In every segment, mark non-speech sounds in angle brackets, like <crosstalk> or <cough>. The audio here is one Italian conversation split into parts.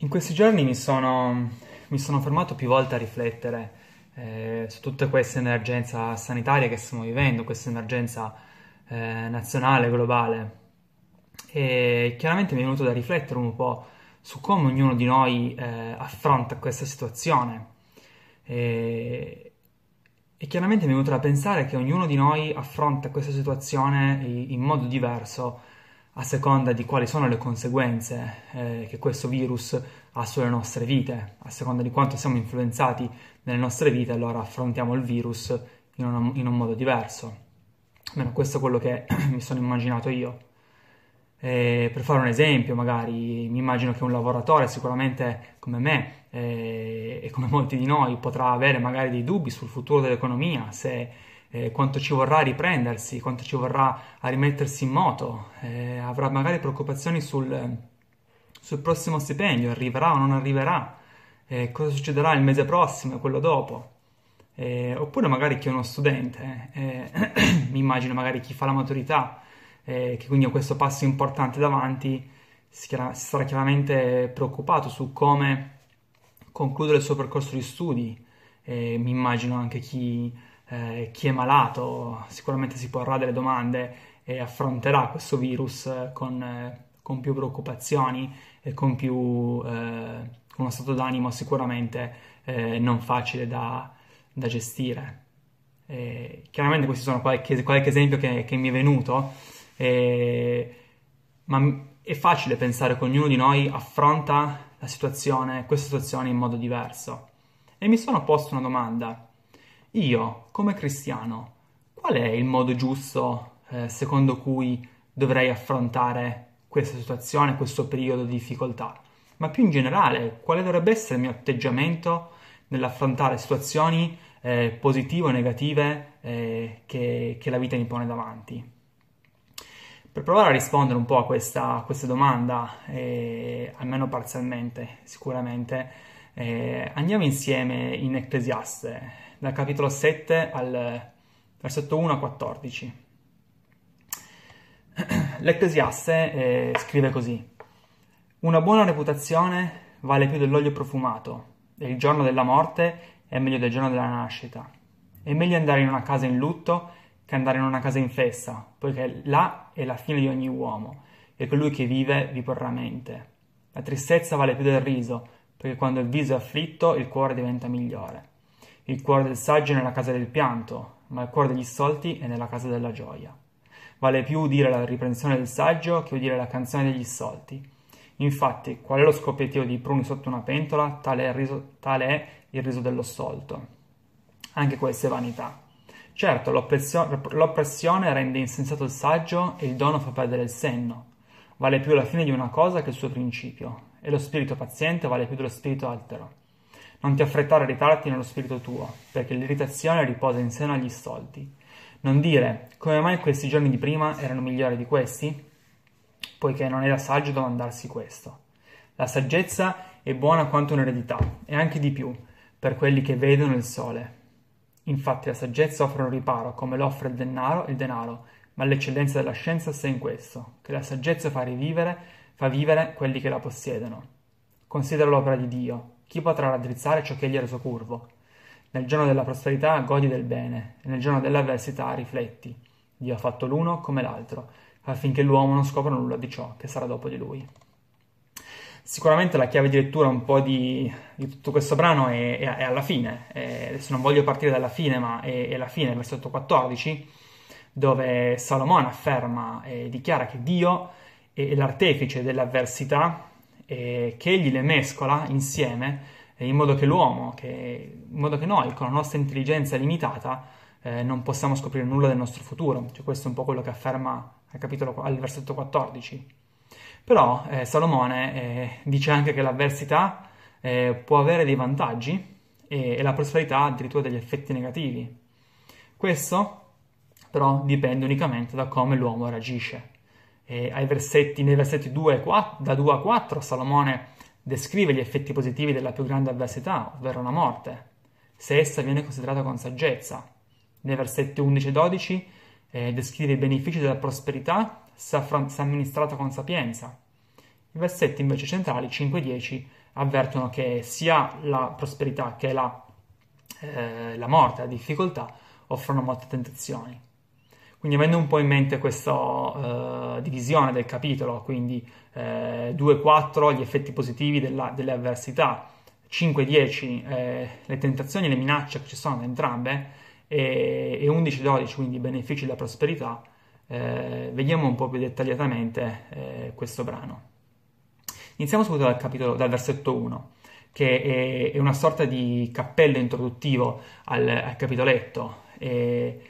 In questi giorni mi sono, mi sono fermato più volte a riflettere eh, su tutta questa emergenza sanitaria che stiamo vivendo, questa emergenza eh, nazionale, globale. E chiaramente mi è venuto da riflettere un po' su come ognuno di noi eh, affronta questa situazione. E, e chiaramente mi è venuto da pensare che ognuno di noi affronta questa situazione in, in modo diverso a seconda di quali sono le conseguenze eh, che questo virus ha sulle nostre vite, a seconda di quanto siamo influenzati nelle nostre vite, allora affrontiamo il virus in, una, in un modo diverso. Almeno questo è quello che <clears throat> mi sono immaginato io. E per fare un esempio, magari mi immagino che un lavoratore sicuramente come me eh, e come molti di noi potrà avere magari dei dubbi sul futuro dell'economia, se eh, quanto ci vorrà a riprendersi, quanto ci vorrà a rimettersi in moto, eh, avrà magari preoccupazioni sul, sul, prossimo stipendio, arriverà o non arriverà, eh, cosa succederà il mese prossimo e quello dopo. Eh, oppure magari chi è uno studente, eh, <clears throat> mi immagino magari chi fa la maturità, eh, che quindi ha questo passo importante davanti, si, chiara- si sarà chiaramente preoccupato su come concludere il suo percorso di studi. mi immagino anche chi eh, chi è malato sicuramente si porrà delle domande e affronterà questo virus con, eh, con più preoccupazioni e con, più, eh, uno stato d'animo sicuramente eh, non facile da, da gestire. E chiaramente questi sono qualche, qualche esempio che, che, mi è venuto, e, ma è facile pensare che ognuno di noi affronta la situazione, questa situazione in modo diverso. E mi sono posto una domanda io, come cristiano, qual è il modo giusto eh, secondo cui dovrei affrontare questa situazione, questo periodo di difficoltà? Ma più in generale, quale dovrebbe essere il mio atteggiamento nell'affrontare situazioni eh, positive o negative eh, che, che, la vita mi pone davanti? Per provare a rispondere un po' a questa, a questa domanda, eh, almeno parzialmente, sicuramente, eh, andiamo insieme in Ecclesiaste dal capitolo 7 al versetto 1 a 14. <clears throat> L'Ecclesiaste eh, scrive così: Una buona reputazione vale più dell'olio profumato, e il giorno della morte è meglio del giorno della nascita. È meglio andare in una casa in lutto che andare in una casa in festa, poiché là è la fine di ogni uomo, e colui che vive vi porrà mente. La tristezza vale più del riso, perché quando il viso è afflitto il cuore diventa migliore. Il cuore del saggio è nella casa del pianto, ma il cuore degli stolti è nella casa della gioia. Vale più udire la riprensione del saggio che udire la canzone degli stolti. Infatti, qual è lo scoppiettio di pruni sotto una pentola, tale è il riso, è il riso dello stolto. Anche questa è vanità. Certo, l'oppressione rende insensato il saggio e il dono fa perdere il senno. Vale più la fine di una cosa che il suo principio, e lo spirito paziente vale più dello spirito altero. Non ti affrettare a ritarti nello spirito tuo, perché l'irritazione riposa in seno agli stolti. Non dire come mai questi giorni di prima erano migliori di questi, poiché non era saggio domandarsi questo. La saggezza è buona quanto un'eredità, e anche di più, per quelli che vedono il sole. Infatti la saggezza offre un riparo, come lo offre il denaro, il denaro, ma l'eccellenza della scienza sta in questo, che la saggezza fa rivivere, fa vivere quelli che la possiedono. Considera l'opera di Dio, chi potrà raddrizzare ciò che gli ha reso curvo? Nel giorno della prosperità godi del bene, e nel giorno dell'avversità rifletti. Dio ha fatto l'uno come l'altro, affinché l'uomo non scopra nulla di ciò che sarà dopo di lui. Sicuramente la chiave di lettura un po' di, di tutto questo brano è, è, è alla fine. Eh, adesso non voglio partire dalla fine, ma è, è la fine, versetto 14, dove Salomone afferma e dichiara che Dio è l'artefice dell'avversità eh, che egli le mescola insieme eh, in modo che l'uomo, che, in modo che noi con la nostra intelligenza limitata eh, non possiamo scoprire nulla del nostro futuro. Cioè, questo è un po' quello che afferma al, capitolo, al versetto 14. Però eh, Salomone eh, dice anche che l'avversità eh, può avere dei vantaggi e, e la prosperità addirittura degli effetti negativi. Questo però dipende unicamente da come l'uomo reagisce eh, versetti, nei versetti 2 4, da 2 a 4 Salomone descrive gli effetti positivi della più grande avversità, ovvero la morte, se essa viene considerata con saggezza. Nei versetti 11 e 12 eh, descrive i benefici della prosperità se, affron- se amministrata con sapienza. I versetti invece centrali, 5 e 10, avvertono che sia la prosperità che la, eh, la morte, la difficoltà, offrono molte tentazioni. Quindi avendo un po' in mente questa uh, divisione del capitolo, quindi eh, 2-4 gli effetti positivi della, delle avversità, 5-10 eh, le tentazioni e le minacce che ci sono entrambe, e, e 11-12 quindi i benefici della prosperità, eh, vediamo un po' più dettagliatamente eh, questo brano. Iniziamo subito dal, capitolo, dal versetto 1 che è, è, una sorta di cappello introduttivo al, al capitoletto. E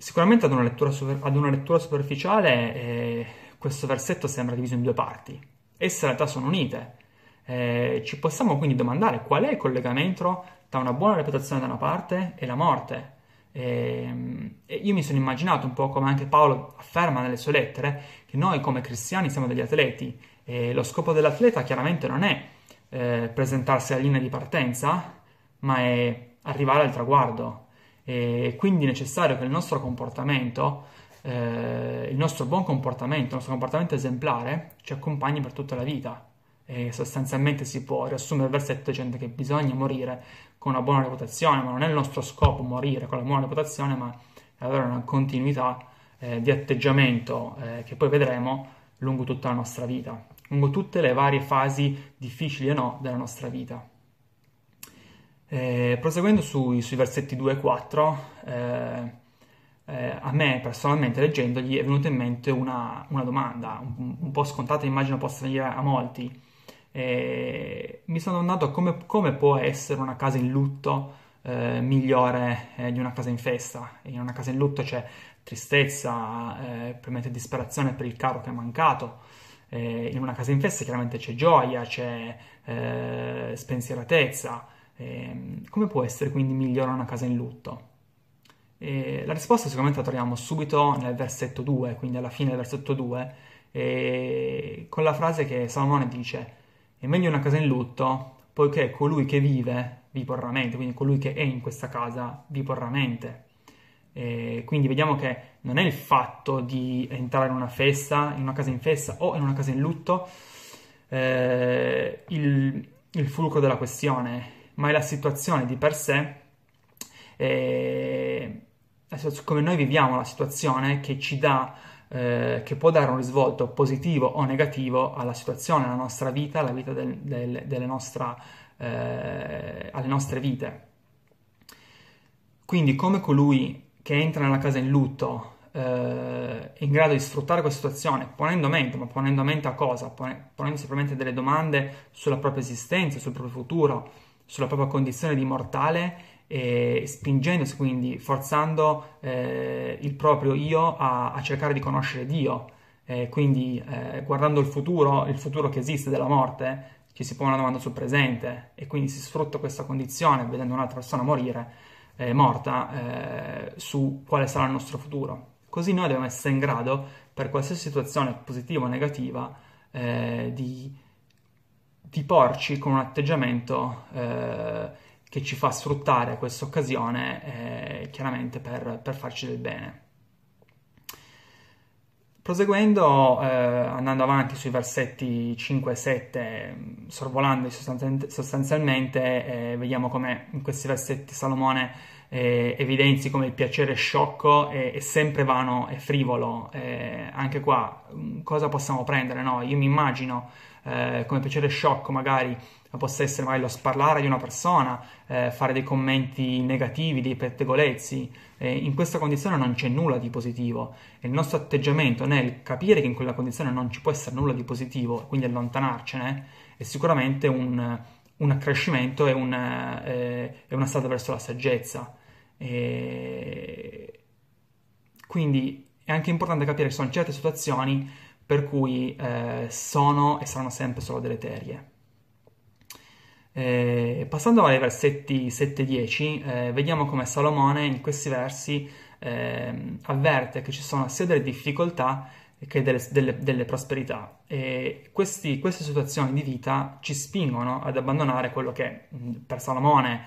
sicuramente ad una lettura, super, ad una lettura superficiale eh, questo versetto sembra diviso in due parti. Esse in realtà sono unite. Eh, ci possiamo quindi domandare qual è il collegamento tra una buona reputazione da una parte e la morte. E, e io mi sono immaginato un po' come anche Paolo afferma nelle sue lettere che noi come cristiani siamo degli atleti e lo scopo dell'atleta chiaramente non è eh, presentarsi alla linea di partenza, ma è arrivare al traguardo. E quindi è necessario che il nostro comportamento, eh, il nostro buon comportamento, il nostro comportamento esemplare ci accompagni per tutta la vita. E sostanzialmente si può riassumere il versetto dicendo che bisogna morire con una buona reputazione, ma non è il nostro scopo morire con la buona reputazione, ma avere una continuità eh, di atteggiamento eh, che poi vedremo lungo tutta la nostra vita, lungo tutte le varie fasi difficili o no della nostra vita. Eh, proseguendo sui, sui, versetti 2 e 4, eh, eh, a me personalmente leggendogli è venuta in mente una, una domanda, un, un, po' scontata, immagino possa venire a molti. Eh, mi sono domandato come, come, può essere una casa in lutto eh, migliore di una casa in festa. In una casa in lutto c'è tristezza, probabilmente disperazione per il caro che è mancato. in una casa in festa chiaramente c'è gioia, c'è spensieratezza. Eh, come può essere quindi migliore una casa in lutto? E la risposta sicuramente la troviamo subito nel versetto 2, quindi alla fine del versetto 2, e con la frase che Salomone dice: È meglio una casa in lutto, poiché colui che vive vi porrà mente, quindi colui che è in questa casa vi porrà mente. E quindi vediamo che non è il fatto di entrare in una festa, in una casa in festa o in una casa in lutto, eh, il, il fulcro della questione ma è la situazione di per sé, eh, come noi viviamo la situazione che ci dà, eh, che può dare un risvolto positivo o negativo alla situazione, alla nostra vita, alla vita del, del, delle nostra, eh, alle nostre vite. Quindi come colui che entra nella casa in lutto eh, in grado di sfruttare questa situazione, ponendo mente, ma ponendo mente a cosa? Ponendosi probabilmente delle domande sulla propria esistenza, sul proprio futuro, sulla propria condizione di mortale e spingendosi quindi, forzando eh, il proprio io a, a, cercare di conoscere Dio. Eh, quindi eh, guardando il futuro, il futuro che esiste della morte, ci si pone una domanda sul presente e quindi si sfrutta questa condizione vedendo un'altra persona morire, eh, morta, eh, su quale sarà il nostro futuro. Così noi dobbiamo essere in grado, per qualsiasi situazione positiva o negativa, eh, di di porci con un atteggiamento eh, che ci fa sfruttare questa occasione eh, chiaramente per, per, farci del bene. Proseguendo, eh, andando avanti sui versetti 5 e 7, sorvolando sostanzialmente, eh, vediamo come in questi versetti Salomone eh, evidenzi come il piacere sciocco è, è sempre vano e frivolo. Eh, anche qua, cosa possiamo prendere? No? Io mi immagino eh, come piacere sciocco magari possa essere magari lo sparlare di una persona, eh, fare dei commenti negativi, dei pettegolezzi. Eh, in questa condizione non c'è nulla di positivo e il nostro atteggiamento nel capire che in quella condizione non ci può essere nulla di positivo, quindi allontanarcene, è sicuramente un, un accrescimento e un, eh, una strada verso la saggezza. E quindi è anche importante capire che sono certe situazioni per cui eh, sono e saranno sempre solo deleterie. Eh, passando ai versetti 7-10, eh, vediamo come Salomone in questi versi ehm, avverte che ci sono sia delle difficoltà che delle, delle, delle prosperità. E questi, queste situazioni di vita ci spingono ad abbandonare quello che per Salomone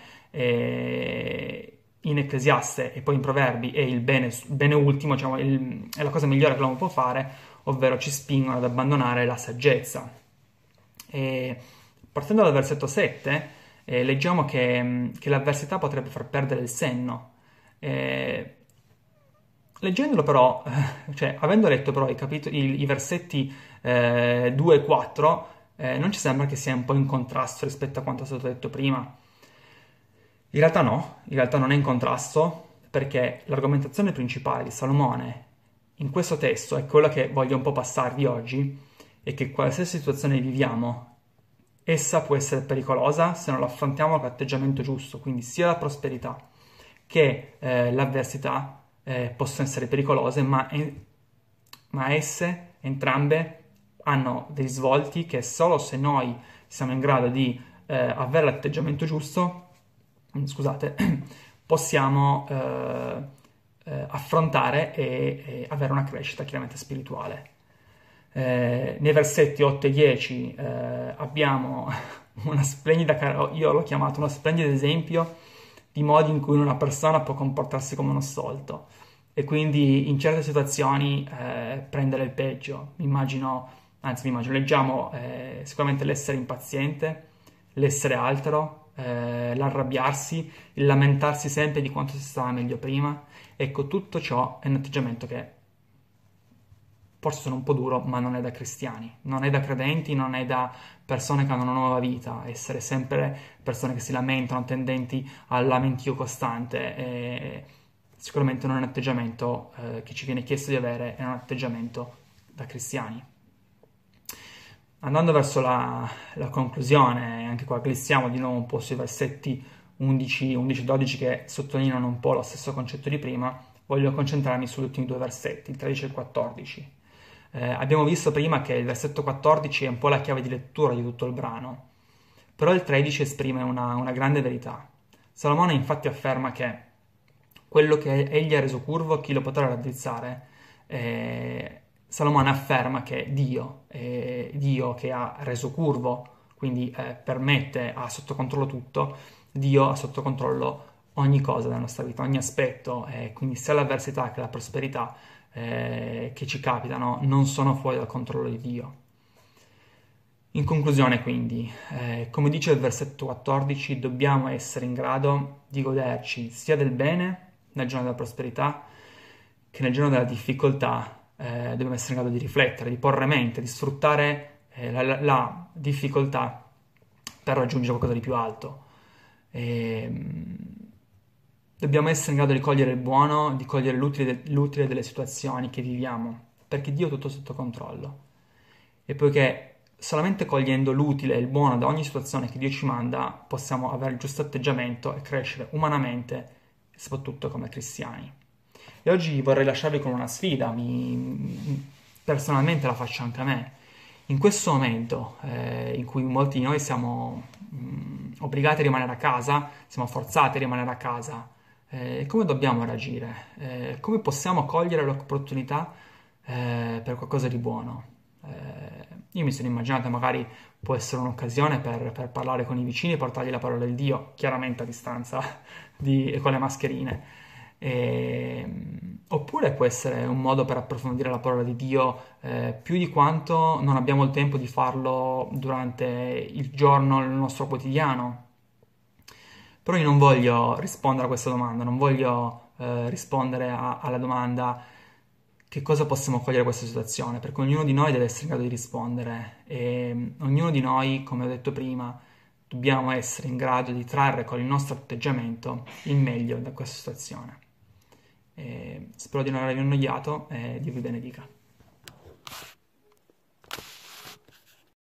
in Ecclesiaste e poi in Proverbi è il bene, bene ultimo, diciamo, il, è la cosa migliore che l'uomo può fare, ovvero ci spingono ad abbandonare la saggezza. E partendo dal versetto 7, eh, leggiamo che, che, l'avversità potrebbe far perdere il senno. Eh, leggendolo però, <laughs> cioè avendo letto però i, capitoli, i versetti eh, 2 e 4, eh, non ci sembra che sia un po' in contrasto rispetto a quanto è stato detto prima. In realtà no, in realtà non è in contrasto perché l'argomentazione principale di Salomone in questo testo è quella che voglio un po' passarvi oggi, è che qualsiasi situazione viviamo, essa può essere pericolosa se non la affrontiamo con l'atteggiamento giusto, quindi sia la prosperità che eh, l'avversità eh, possono essere pericolose, ma, ma esse entrambe hanno dei svolti che solo se noi siamo in grado di eh, avere l'atteggiamento giusto, scusate, <clears throat> possiamo eh, eh, affrontare e, e, avere una crescita chiaramente spirituale. Eh, nei versetti 8 e 10 eh, abbiamo <laughs> una splendida, io l'ho chiamato uno splendido esempio di modi in cui una persona può comportarsi come uno stolto e quindi in certe situazioni eh, prendere il peggio. Immagino, anzi, mi immagino, leggiamo eh, sicuramente l'essere impaziente, l'essere altro, eh, l'arrabbiarsi, il lamentarsi sempre di quanto si stava meglio prima. Ecco, tutto ciò è un atteggiamento che forse sono un po' duro, ma non è da cristiani, non è da credenti, non è da persone che hanno una nuova vita, essere sempre persone che si lamentano, tendenti al lamentio costante. E sicuramente non è un atteggiamento eh, che ci viene chiesto di avere, è un atteggiamento da cristiani. Andando verso la, la conclusione, anche qua glissiamo di nuovo un po' sui versetti 11, 11 12 che sottolineano un po' lo stesso concetto di prima, voglio concentrarmi sugli ultimi due versetti, il 13 e il 14. Eh, abbiamo visto prima che il versetto 14 è un po' la chiave di lettura di tutto il brano, però il 13 esprime una, una grande verità. Salomone infatti afferma che quello che egli ha reso curvo, chi lo potrà raddrizzare? Eh, Salomone afferma che Dio, eh, Dio che ha reso curvo, quindi eh, permette, ha sotto controllo tutto, Dio ha sotto controllo ogni cosa della nostra vita, ogni aspetto, quindi sia l'avversità che la prosperità eh, che ci capitano non sono fuori dal controllo di Dio. In conclusione, quindi, eh, come dice il versetto 14, dobbiamo essere in grado di goderci sia del bene nel giorno della prosperità che nel giorno della difficoltà. Eh, dobbiamo essere in grado di riflettere, di porre mente, di sfruttare eh, la, la, difficoltà per raggiungere qualcosa di più alto. E, ehm, Dobbiamo essere in grado di cogliere il buono, di cogliere l'utile, l'utile delle situazioni che viviamo, perché Dio è tutto sotto controllo. E poiché solamente cogliendo l'utile e il buono da ogni situazione che Dio ci manda, possiamo avere il giusto atteggiamento e crescere umanamente soprattutto come cristiani. E oggi vorrei lasciarvi con una sfida, mi, personalmente la faccio anche a me. In questo momento eh, in cui molti di noi siamo mh, mm, obbligati a rimanere a casa, siamo forzati a rimanere a casa, eh, come dobbiamo reagire? Eh, come possiamo cogliere l'opportunità eh, per qualcosa di buono? Eh, io mi sono immaginato magari può essere un'occasione per, per, parlare con i vicini e portargli la parola del Dio, chiaramente a distanza <laughs> di, con le mascherine. E, oppure può essere un modo per approfondire la parola di Dio eh, più di quanto non abbiamo il tempo di farlo durante il giorno, il nostro quotidiano. Però io non voglio rispondere a questa domanda, non voglio eh, rispondere a, alla domanda che cosa possiamo cogliere da questa situazione, perché ognuno di noi deve essere in grado di rispondere e mm, ognuno di noi, come ho detto prima, dobbiamo essere in grado di trarre con il nostro atteggiamento il meglio da questa situazione. E spero di non avervi annoiato e Dio vi benedica.